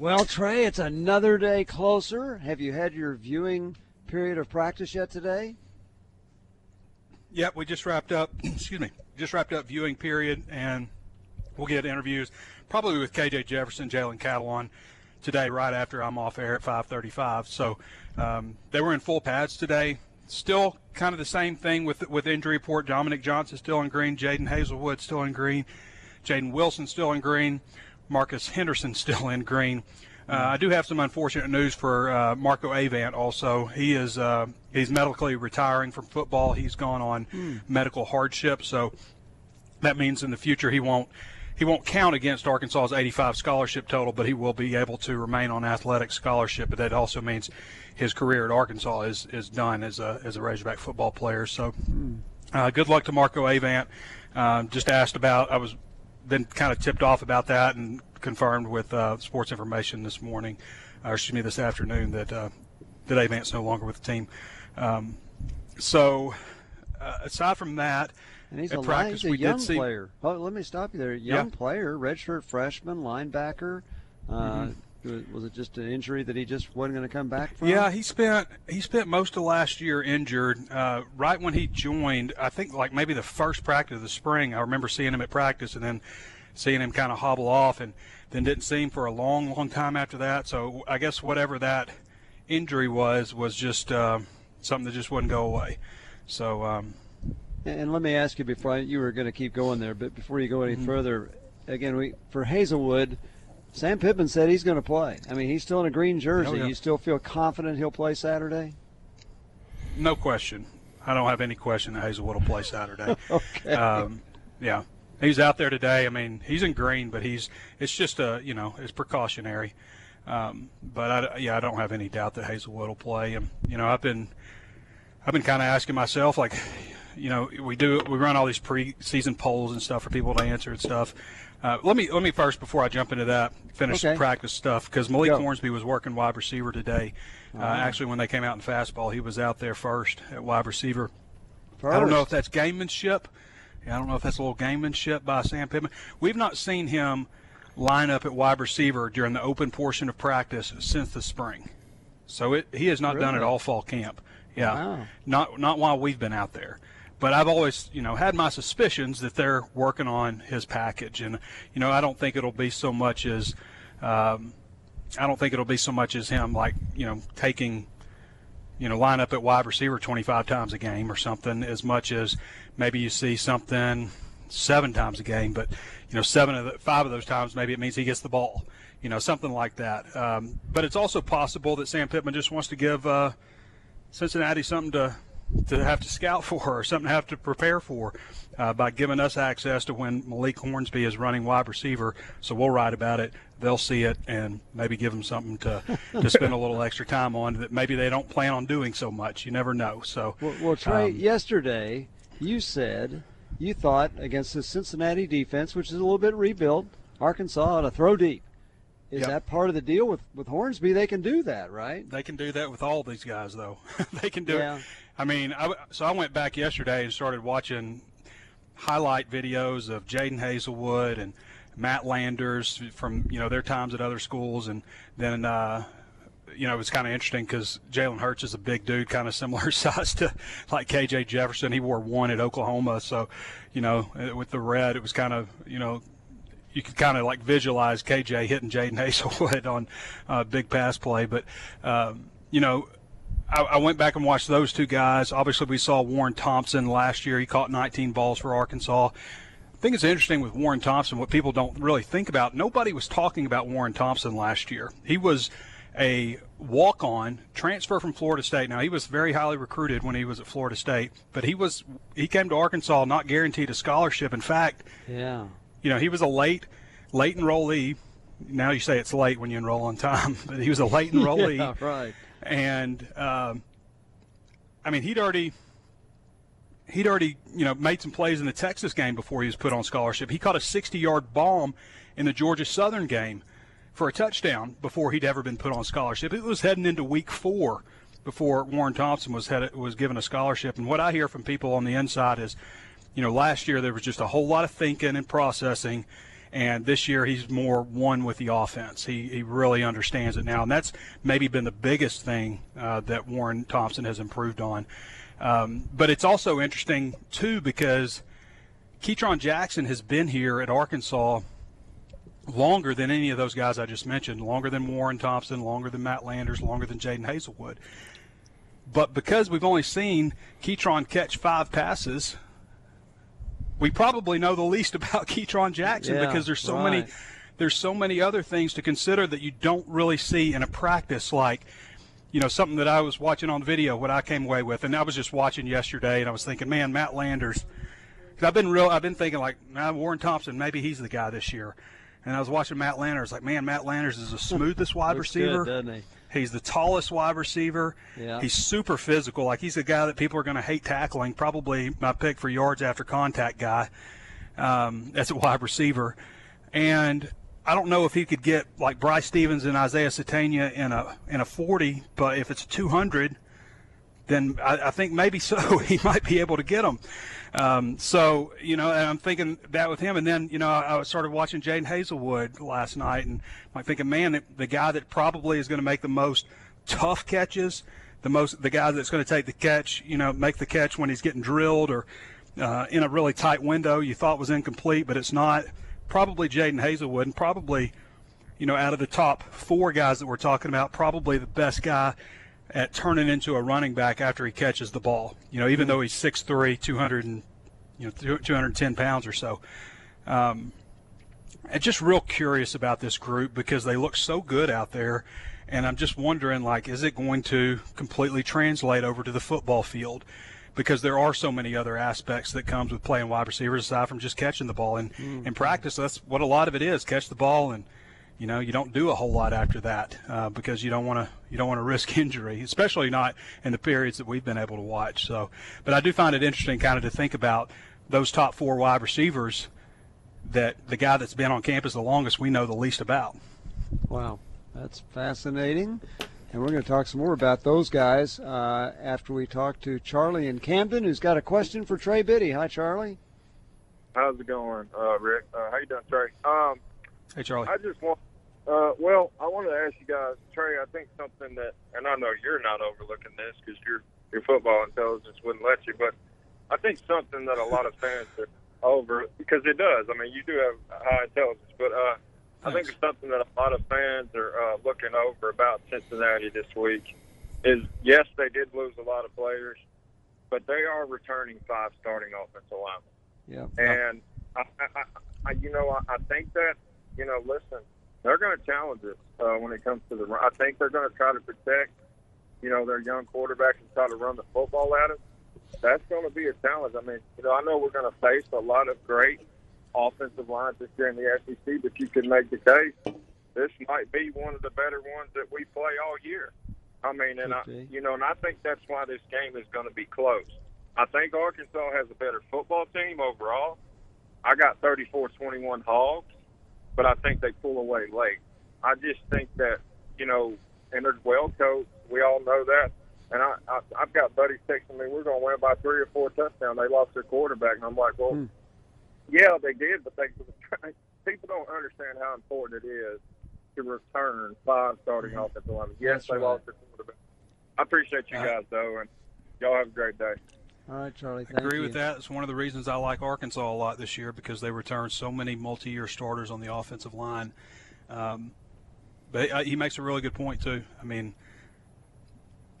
Well, Trey, it's another day closer. Have you had your viewing period of practice yet today? Yep, we just wrapped up. excuse me, just wrapped up viewing period, and we'll get interviews probably with KJ Jefferson, Jalen Catalon today, right after I'm off air at 5:35. So um, they were in full pads today. Still kind of the same thing with with injury report. Dominique Johnson still in green. Jadon Haselwood still in green. Jaden Wilson still in green. Marcus Henderson still in green. Uh, I do have some unfortunate news for uh, Marco Avant. Also, he is uh, he's medically retiring from football. He's gone on mm. medical hardship, so that means in the future he won't he won't count against Arkansas's 85 scholarship total, but he will be able to remain on athletic scholarship. But that also means his career at Arkansas is, is done as a as a Razorback football player. So, hmm. uh, good luck to Marco Avant. Um, just asked about I was then kind of tipped off about that and confirmed with uh, Sports Information this morning, or excuse me, this afternoon that uh, that Avant's no longer with the team. Um, so, uh, aside from that, and he's at a, practice, he's a we young did see, player. Oh, let me stop you there. Young yeah. player, redshirt freshman, linebacker. Uh, mm-hmm. Was it just an injury that he just wasn't going to come back from? Yeah, he spent he spent most of last year injured. Uh, right when he joined, I think like maybe the first practice of the spring, I remember seeing him at practice and then seeing him kind of hobble off, and then didn't see him for a long, long time after that. So I guess whatever that injury was was just uh, something that just wouldn't go away. So. Um, and let me ask you before I, you were going to keep going there, but before you go any mm-hmm. further, again, we for Haselwood Sam Pittman said he's going to play. I mean, he's still in a green jersey. Yeah. You still feel confident he'll play Saturday? No question. I don't have any question that Haselwood will play Saturday. okay. Um, yeah, he's out there today. I mean, he's in green, but he's it's just a you know it's precautionary. Um, but I, yeah, I don't have any doubt that Haselwood will play. And you know, I've been I've been kind of asking myself like, you know, we do we run all these preseason polls and stuff for people to answer and stuff. Uh, let me let me first before I jump into that finish okay. the practice stuff because Malik Go. Hornsby was working wide receiver today. Uh, Actually, when they came out in fastball, he was out there first at wide receiver. First. I don't know if that's gamemanship. I don't know if that's a little gamemanship by Sam Pittman. We've not seen him line up at wide receiver during the open portion of practice since the spring. So it, he has not really? done it all fall camp. Yeah, wow. not not while we've been out there but I've always, you know, had my suspicions that they're working on his package, and you know, I don't think it'll be so much as, um, I don't think it'll be so much as him like, you know, taking, you know, line up at wide receiver 25 times a game or something, as much as maybe you see something seven times a game, but you know, seven of the, five of those times maybe it means he gets the ball, you know, something like that. Um, but it's also possible that Sam Pittman just wants to give uh, Cincinnati something to to have to scout for or something to have to prepare for uh, by giving us access to when Malik Hornsby is running wide receiver. So we'll write about it. They'll see it and maybe give them something to, to spend a little extra time on that maybe they don't plan on doing so much. You never know. So well, well Trey, um, yesterday you said you thought against the Cincinnati defense, which is a little bit rebuilt, Arkansas to throw deep. Is yep. that part of the deal with with Hornsby? They can do that, right? They can do that with all these guys, though. they can do yeah. it. I mean, I, so I went back yesterday and started watching highlight videos of Jadon Haselwood and Matt Landers from you know their times at other schools, and then uh, you know it was kind of interesting because Jalen Hurts is a big dude, kind of similar size to like KJ Jefferson. He wore one at Oklahoma, so you know with the red, it was kind of you know you could kind of like visualize KJ hitting Jadon Haselwood on a uh, big pass play, but um, you know I, I, went back and watched those two guys. Obviously, we saw Warren Thompson last year. He caught 19 balls for Arkansas. I think it's interesting with Warren Thompson, what people don't really think about. Nobody was talking about Warren Thompson last year. He was a walk on transfer from Florida State. Now, he was very highly recruited when he was at Florida State, but he was he came to Arkansas not guaranteed a scholarship. In fact, yeah. You know, he was a late late enrollee. Now you say it's late when you enroll on time, but he was a late enrollee. yeah, right and um, I mean he'd already he'd already you know made some plays in the Texas game before he was put on scholarship. He caught a 60-yard bomb in the Georgia Southern game for a touchdown before he'd ever been put on scholarship. It was heading into week four before Warren Thompson was headed, was given a scholarship. And what I hear from people on the inside is, you know, last year there was just a whole lot of thinking and processing. And this year he's more one with the offense. He, he really understands it now. And that's maybe been the biggest thing uh, that Warren Thompson has improved on. Um, but it's also interesting, too, because Ketron Jackson has been here at Arkansas longer than any of those guys I just mentioned, longer than Warren Thompson, longer than Matt Landers, longer than Jadon Haselwood. But because we've only seen Ketron catch five passes, we probably know the least about Ketron Jackson yeah, because there's so right. many there's so many other things to consider that you don't really see in a practice like you know something that I was watching on video what I came away with and I was just watching yesterday and I was thinking man Matt Landers cause I've been real I've been thinking like nah, Warren Thompson maybe he's the guy this year and I was watching Matt Landers like man Matt Landers is the smoothest wide Looks receiver good, doesn't he? He's the tallest wide receiver. Yeah. He's super physical. Like he's a guy that people are going to hate tackling. Probably my pick for yards after contact guy um, as a wide receiver. And I don't know if he could get like Bryce Stephens and Isaiah Sategna in a in a 40, but if it's 200, then I, I think maybe so. he might be able to get them. Um, so you know, and I'm thinking that with him, and then you know, I, I started watching Jadon Haselwood last night, and I'm thinking, man, the, guy that probably is going to make the most tough catches, the most, the guy that's going to take the catch, you know, make the catch when he's getting drilled or uh, in a really tight window you thought was incomplete, but it's not. Probably Jadon Haselwood, and probably, you know, out of the top four guys that we're talking about, probably the best guy at turning into a running back after he catches the ball. You know, even though he's 6'3", 200 and you know 210 pounds or so. Um, I'm just real curious about this group because they look so good out there, and I'm just wondering like, is it going to completely translate over to the football field? Because there are so many other aspects that comes with playing wide receivers aside from just catching the ball. And Mm-hmm. in practice, that's what a lot of it is: catch the ball and you know you don't do a whole lot after that uh, because you don't want to you don't want to risk injury especially not in the periods that we've been able to watch so but i do find it interesting kind of to think about those top four wide receivers that the guy that's been on campus the longest we know the least about Wow, that's fascinating. And we're going to talk some more about those guys uh, after we talk to Charlie in Camden, who's got a question for Trey Biddy. Hi, Charlie. How's it going, uh, Rick? Uh, how you doing, Trey? Um, hey charlie I just want, uh, well, I wanted to ask you guys, Trey. I think something that, and I know you're not overlooking this because your your football intelligence wouldn't let you, but I think something that a lot of fans are over because it does. I mean, you do have high intelligence, but uh, I think it's something that a lot of fans are uh, looking over about Cincinnati this week. Is yes, they did lose a lot of players, but they are returning five starting offensive linemen. Yeah. And I, I, I you know, I, I think that you know, listen, they're going to challenge us uh, when it comes to the. run. I think they're going to try to protect, you know, their young quarterback and try to run the football at us. That's going to be a challenge. I mean, you know, I know we're going to face a lot of great offensive lines this year in the SEC, but you can make the case this might be one of the better ones that we play all year. I mean, and I, you know, and I think that's why this game is going to be close. I think Arkansas has a better football team overall. I got 34-21 Hogs, but I think they pull away late. I just think that you know, and they're well coached. We all know that. And I, I I've got buddies texting me, we're going to win by three or four touchdowns. They lost their quarterback, and I'm like, well, Hmm. yeah, they did, but they people don't understand how important it is to return five starting offensive linemen. Yes, That's they right. lost their quarterback. I appreciate you Uh, guys though, and y'all have a great day. All right, Charlie. Thank agree you. with that. It's one of the reasons I like Arkansas a lot this year because they returned so many multi-year starters on the offensive line. Um, but uh, he makes a really good point too. I mean,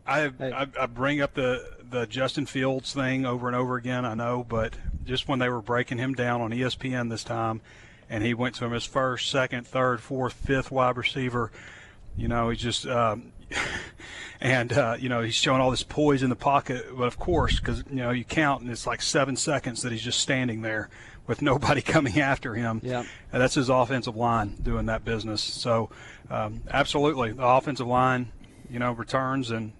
I, Hey. I I bring up the the Justin Fields thing over and over again. I know, but just when they were breaking him down on ESPN this time, and he went to him as first, second, third, fourth, fifth wide receiver. You know, he's just. Um, and uh, you know he's showing all this poise in the pocket, but of course, because you know you count and it's like seven seconds that he's just standing there with nobody coming after him. Yeah. And that's his offensive line doing that business. So, um, absolutely, the offensive line you know, returns and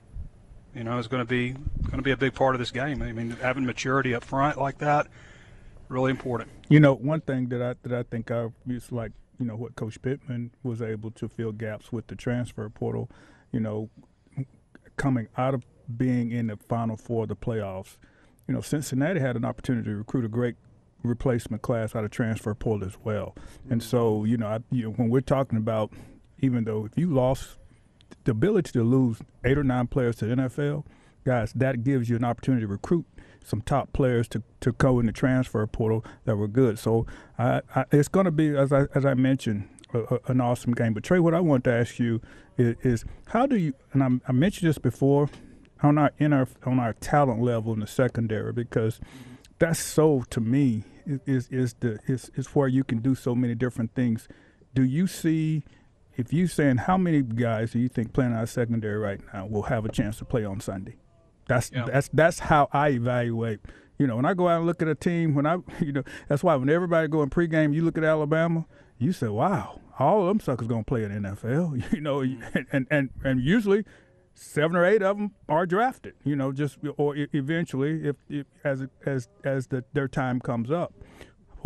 you know is going to be going to be a big part of this game. I mean, having maturity up front like that really important. You know, one thing that I that I think I it's like you know what Coach Pittman was able to fill gaps with the transfer portal. You know, coming out of being in the Final Four of the playoffs, you know, Cincinnati had an opportunity to recruit a great replacement class out of transfer portal as well. Mm-hmm. And so, you know, I, you know, when we're talking about, even though if you lost the ability to lose eight or nine players to the NFL, guys, that gives you an opportunity to recruit some top players to, to go in the transfer portal that were good. So I, I, it's going to be, as I, as I mentioned, a, a, an awesome game. But Trey, what I want to ask you is, is how do you? And I, I mentioned this before on our in our on our talent level in the secondary because that's so to me is is the is is where you can do so many different things. Do you see? If you saying how many guys do you think playing our secondary right now will have a chance to play on Sunday? That's yeah. that's that's how I evaluate. You know, when I go out and look at a team, when I you know that's why when everybody go in pregame, you look at Alabama, you say, "Wow, all of them suckers gonna play in NFL." You know, and and and usually seven or eight of them are drafted. You know, just or eventually, if, if as as as the, their time comes up.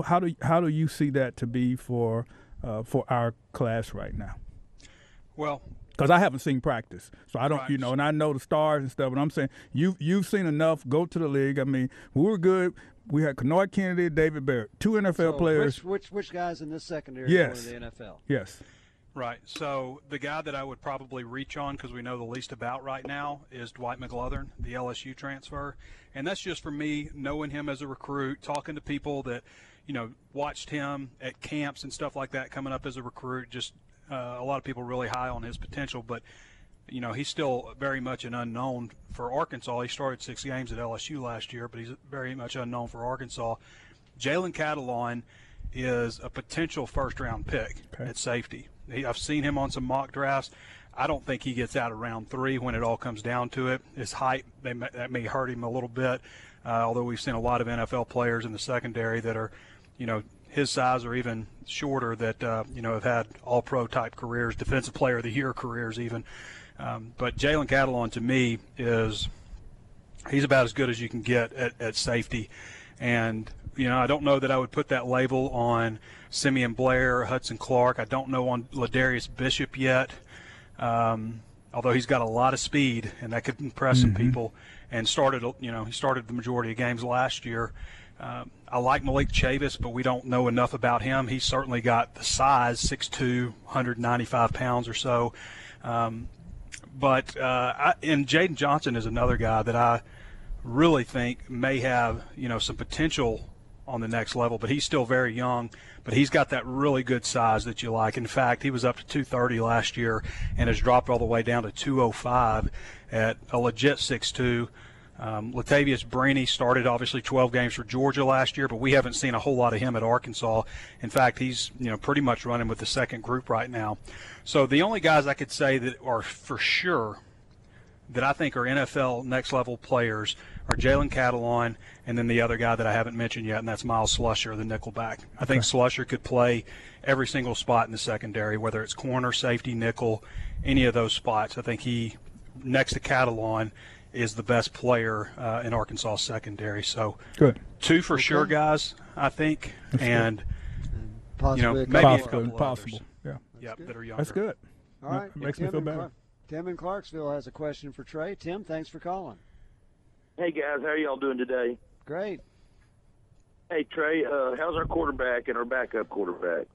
How do how do you see that to be for uh, for our class right now? Well, because I haven't seen practice, so I don't, right. you know, and I know the stars and stuff. But I'm saying you you've seen enough. Go to the league. I mean, we were good. We had Kenoy Kennedy, David Barrett, two NFL so players. Which, which which guys in this secondary yes. going to the NFL? Yes. Right. So the guy that I would probably reach on because we know the least about right now is Dwight McGlothern, the LSU transfer, and that's just for me knowing him as a recruit, talking to people that you know watched him at camps and stuff like that coming up as a recruit. Just uh, a lot of people really high on his potential, but you know he's still very much an unknown for Arkansas. He started six games at LSU last year, but he's very much unknown for Arkansas. Jalen Catalon is a potential first round pick okay. at safety. He, I've seen him on some mock drafts. I don't think he gets out of round three when it all comes down to it. His height may, that may hurt him a little bit, uh, although we've seen a lot of NFL players in the secondary that are, you know, his size or even shorter that uh, you know have had all pro type careers, defensive player of the year careers even. Um, but Jalen Catalon to me is he's about as good as you can get at, at safety, and you know I don't know that I would put that label on Simeon Blair, Hudson Clark. I don't know on LaDarrius Bishop yet, um, although he's got a lot of speed and that could impress mm-hmm. some people. And started, you know, he started the majority of games last year. Um, I like Malik Chavis, but we don't know enough about him. He's certainly got the size, 6'2", 195 pounds or so. Um, but uh, I, and Jaden Johnson is another guy that I really think may have you know some potential on the next level, but he's still very young. But he's got that really good size that you like. In fact, he was up to 230 last year and has dropped all the way down to 205 at a legit 6'2. Um, Latavious Brini started obviously 12 games for Georgia last year, but we haven't seen a whole lot of him at Arkansas. In fact, he's you know pretty much running with the second group right now. So the only guys I could say that are for sure that I think are NFL next level players are Jalen Catalon and then the other guy that I haven't mentioned yet, and that's Myles Slusher, the nickelback. I think Slusher could play every single spot in the secondary, whether it's corner, safety, nickel, any of those spots. I think he, next to Catalon, is the best player uh, in Arkansas secondary. So good, two for okay. sure, guys. I think, that's and good. you know maybe possible, possible. Yeah, yeah, that are younger. That's good. All right, that makes me feel better. Tim in Clarksville has a question for Trey. Tim, thanks for calling. Hey guys, how are y'all doing today? Great. Hey Trey, uh, how's our quarterback and our backup quarterback?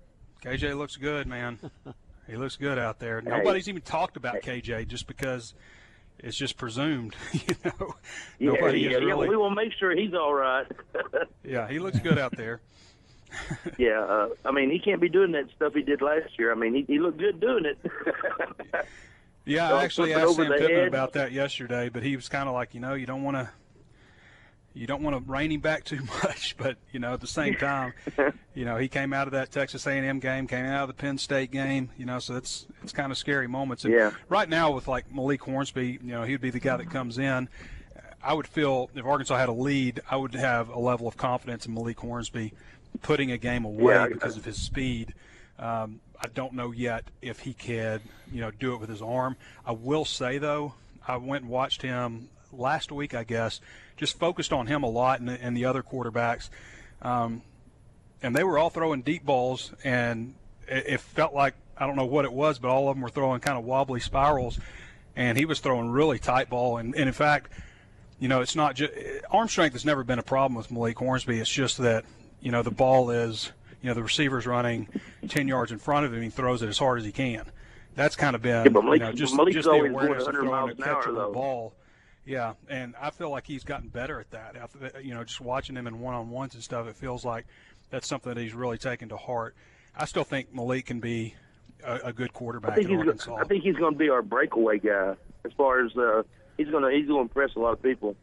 KJ looks good, man. he looks good out there. Nobody's even talked about KJ just because it's just presumed. you know, yeah, nobody yeah, really... yeah. We will make sure he's all right. yeah, he looks good out there. yeah, uh, I mean, he can't be doing that stuff he did last year. I mean, he, he looked good doing it. Yeah, I actually asked Sam Pittman head. about that yesterday, but he was kind of like, you know, you don't want to, you don't want to rein him back too much, but you know, at the same time, you know, he came out of that Texas A&M game, came out of the Penn State game, you know, so it's it's kind of scary moments. And yeah. Right now, with like Malik Hornsby, you know, he'd be the guy that comes in. I would feel if Arkansas had a lead, I would have a level of confidence in Malik Hornsby putting a game away yeah, because of his speed. Um, I don't know yet if he can, you know, do it with his arm. I will say though, I went and watched him last week, I guess, just focused on him a lot and, the, and the other quarterbacks. Um, and they were all throwing deep balls, and it, it, felt like I don't know what it was, but all of them were throwing kind of wobbly spirals, and he was throwing really tight ball. And, and in fact, you know, it's not just arm strength has never been a problem with Malik Hornsby. It's just that you know the ball is you know the receiver's running 10 yards in front of him, he throws it as hard as he can. That's kind of been yeah, Malik, you know, just, Malik's just the awareness of throwing a catchable ball. Yeah, and I feel like he's gotten better at that. You know, just watching him in one-on-ones and stuff, it feels like that's something that he's really taken to heart. I still think Malik can be a, a good quarterback I think he's Arkansas. I think he's going to be our breakaway guy as far as uh, he's going to he's going to impress a lot of people.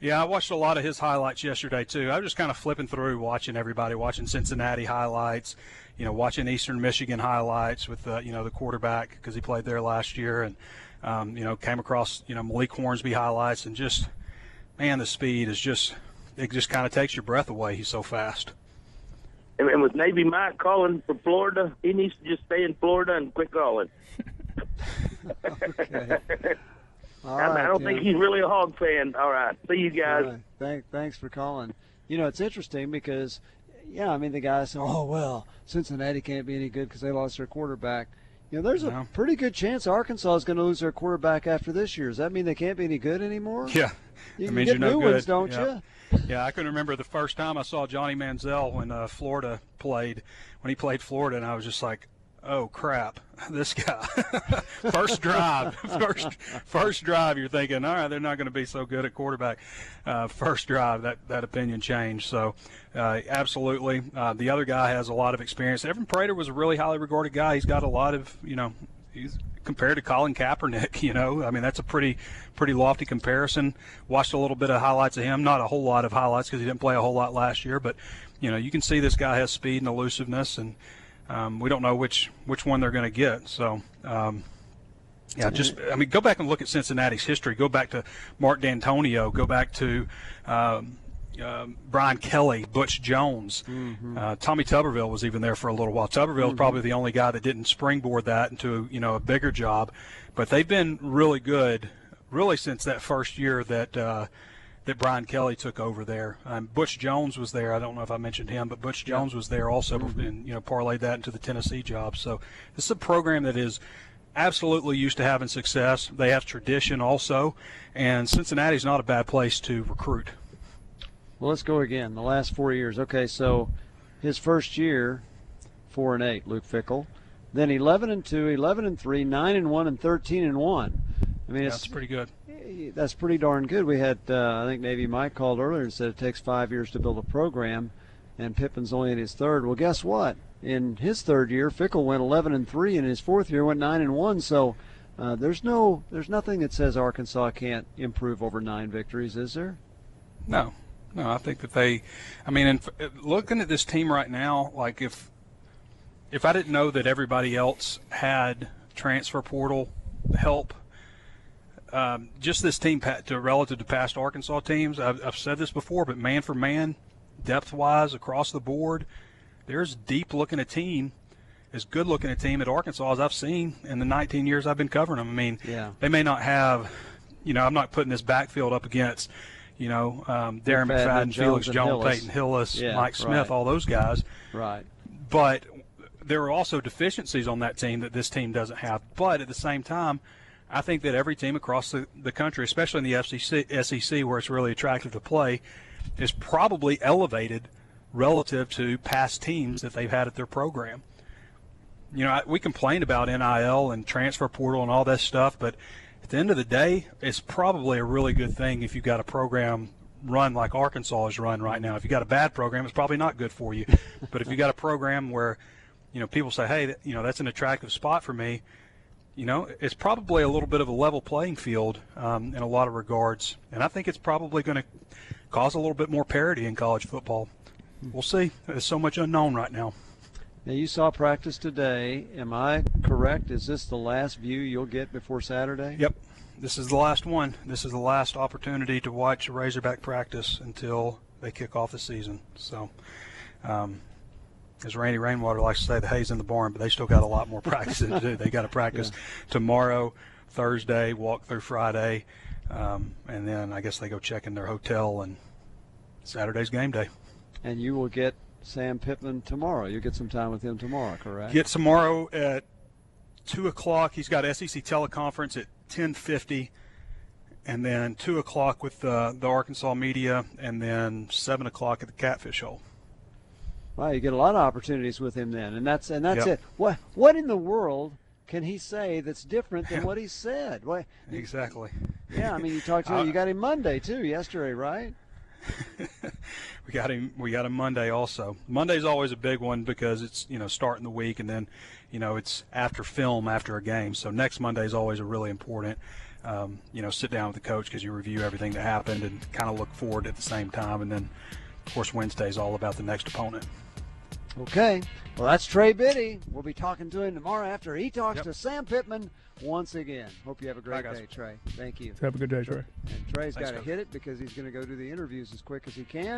Yeah, I watched a lot of his highlights yesterday too. I was just kind of flipping through, watching everybody, watching Cincinnati highlights, you know, watching Eastern Michigan highlights with uh, you know the quarterback because he played there last year, and um, you know came across you know Malik Hornsby highlights, and just man, the speed is just it just kind of takes your breath away. He's so fast. And, and with Navy Mike calling for Florida, he needs to just stay in Florida and quit calling. okay. I, I, don't think he's really a hog fan. All right, see you guys. Right. Thank, thanks for calling. You know, it's interesting because, yeah, I mean, the guys say, oh, well, Cincinnati can't be any good because they lost their quarterback. You know, there's a pretty good chance Arkansas is going to lose their quarterback after this year. Does that mean they can't be any good anymore? Yeah. You that means get you're new no good. ones, don't yeah. you? Yeah, I can remember the first time I saw Johnny Manziel when uh, Florida played, when he played Florida, and I was just like, oh crap, this guy. first drive, first first drive, you're thinking, all right, they're not going to be so good at quarterback. Uh, first drive, that that opinion changed. So, uh, absolutely, uh, the other guy has a lot of experience. Evan Prater was a really highly regarded guy. He's got a lot of, you know, he's compared to Colin Kaepernick. You know, I mean, that's a pretty pretty lofty comparison. Watched a little bit of highlights of him, not a whole lot of highlights because he didn't play a whole lot last year, but you know, you can see this guy has speed and elusiveness and um, we don't know which which one they're going to get. So. Um, yeah, just I mean, go back and look at Cincinnati's history. Go back to Mark Dantonio. Go back to um, uh, Brian Kelly, Butch Jones, mm-hmm. uh, Tommy Tuberville was even there for a little while. Tuberville mm-hmm. probably the only guy that didn't springboard that into you know a bigger job, but they've been really good, really since that first year that uh, that Brian Kelly took over there. Um, Butch Jones was there. I don't know if I mentioned him, but Butch Jones was there also, mm-hmm. and you know parlayed that into the Tennessee job. So this is a program that is absolutely used to having success. They have tradition also, and Cincinnati's not a bad place to recruit. Well, let's go again. The last four years. Okay, so his first year, four and eight, Luke Fickell. Then 11 and two, 11 and three, nine and one, and 13 and one. I mean, yeah, it's that's pretty good that's pretty darn good. We had, uh, I think Navy Mike called earlier and said it takes five years to build a program, and Pippen's only in his third. Well, guess what? In his third year, Fickell went 11 and three, and his fourth year went nine and one. So uh, there's no, there's nothing that says Arkansas can't improve over nine victories, is there? No, no. I think that they, I mean, in, looking at this team right now, like if, if I didn't know that everybody else had transfer portal help um, just this team to relative to past Arkansas teams. I've, I've said this before, but man for man, depth wise across the board, there's deep looking a team, as good looking a team at Arkansas as I've seen in the 19 years I've been covering them. I mean, yeah. they may not have, you know, I'm not putting this backfield up against, you know, um, Darren McFadden, McFadden Felix Jones, Jones, Hillis. Peyton Hillis, Yeah, Mike Smith, right. all those guys. Right. But there are also deficiencies on that team that this team doesn't have. But at the same time, I think that every team across the, the country, especially in the FCC, SEC, where it's really attractive to play, is probably elevated relative to past teams that they've had at their program. You know, I- we complain about NIL and transfer portal and all that stuff, but at the end of the day, it's probably a really good thing if you've got a program run like Arkansas is run right now. If you've got a bad program, it's probably not good for you. but if you've got a program where, you know, people say, hey, you know, that's an attractive spot for me, you know, it's probably a little bit of a level playing field um, in a lot of regards. And I think it's probably going to cause a little bit more parity in college football. We'll see. There's so much unknown right now. Now you saw practice today. Am I correct? Is this the last view you'll get before Saturday? Yep. This is the last one. This is the last opportunity to watch a Razorback practice until they kick off the season. So, um, as Randy Rainwater likes to say, the hay's in the barn, but they still got a lot more practice to do. They got to practice yeah. tomorrow, Thursday, walk through Friday, um, and then I guess they go check in their hotel and Saturday's game day. And you will get Sam Pittman tomorrow. You'll get some time with him tomorrow, correct? Get tomorrow at two o'clock. He's got SEC teleconference at ten fifty, and then two o'clock with the the Arkansas media, and then seven o'clock at the Catfish Hole. Wow, you get a lot of opportunities with him then, and that's and that's yep. it. What what in the world can he say that's different than what he said? What, exactly. Yeah, I mean, you talked to him. You got him Monday too, yesterday, right? we got him. We got him Monday also. Monday's always a big one because it's you know starting the week and then you know it's after film after a game. So next Monday is always a really important. Um, you know, sit down with the coach because you review everything that happened and kind of look forward at the same time. And then, of course, Wednesday is all about the next opponent. Okay. Well, that's Trey Biddy. We'll be talking to him tomorrow after he talks yep. to Sam Pittman once again. Hope you have a great Bye, day, Trey. Thank you. Have a good day, Trey. And Trey's got to hit it because he's going to go do the interviews as quick as he can.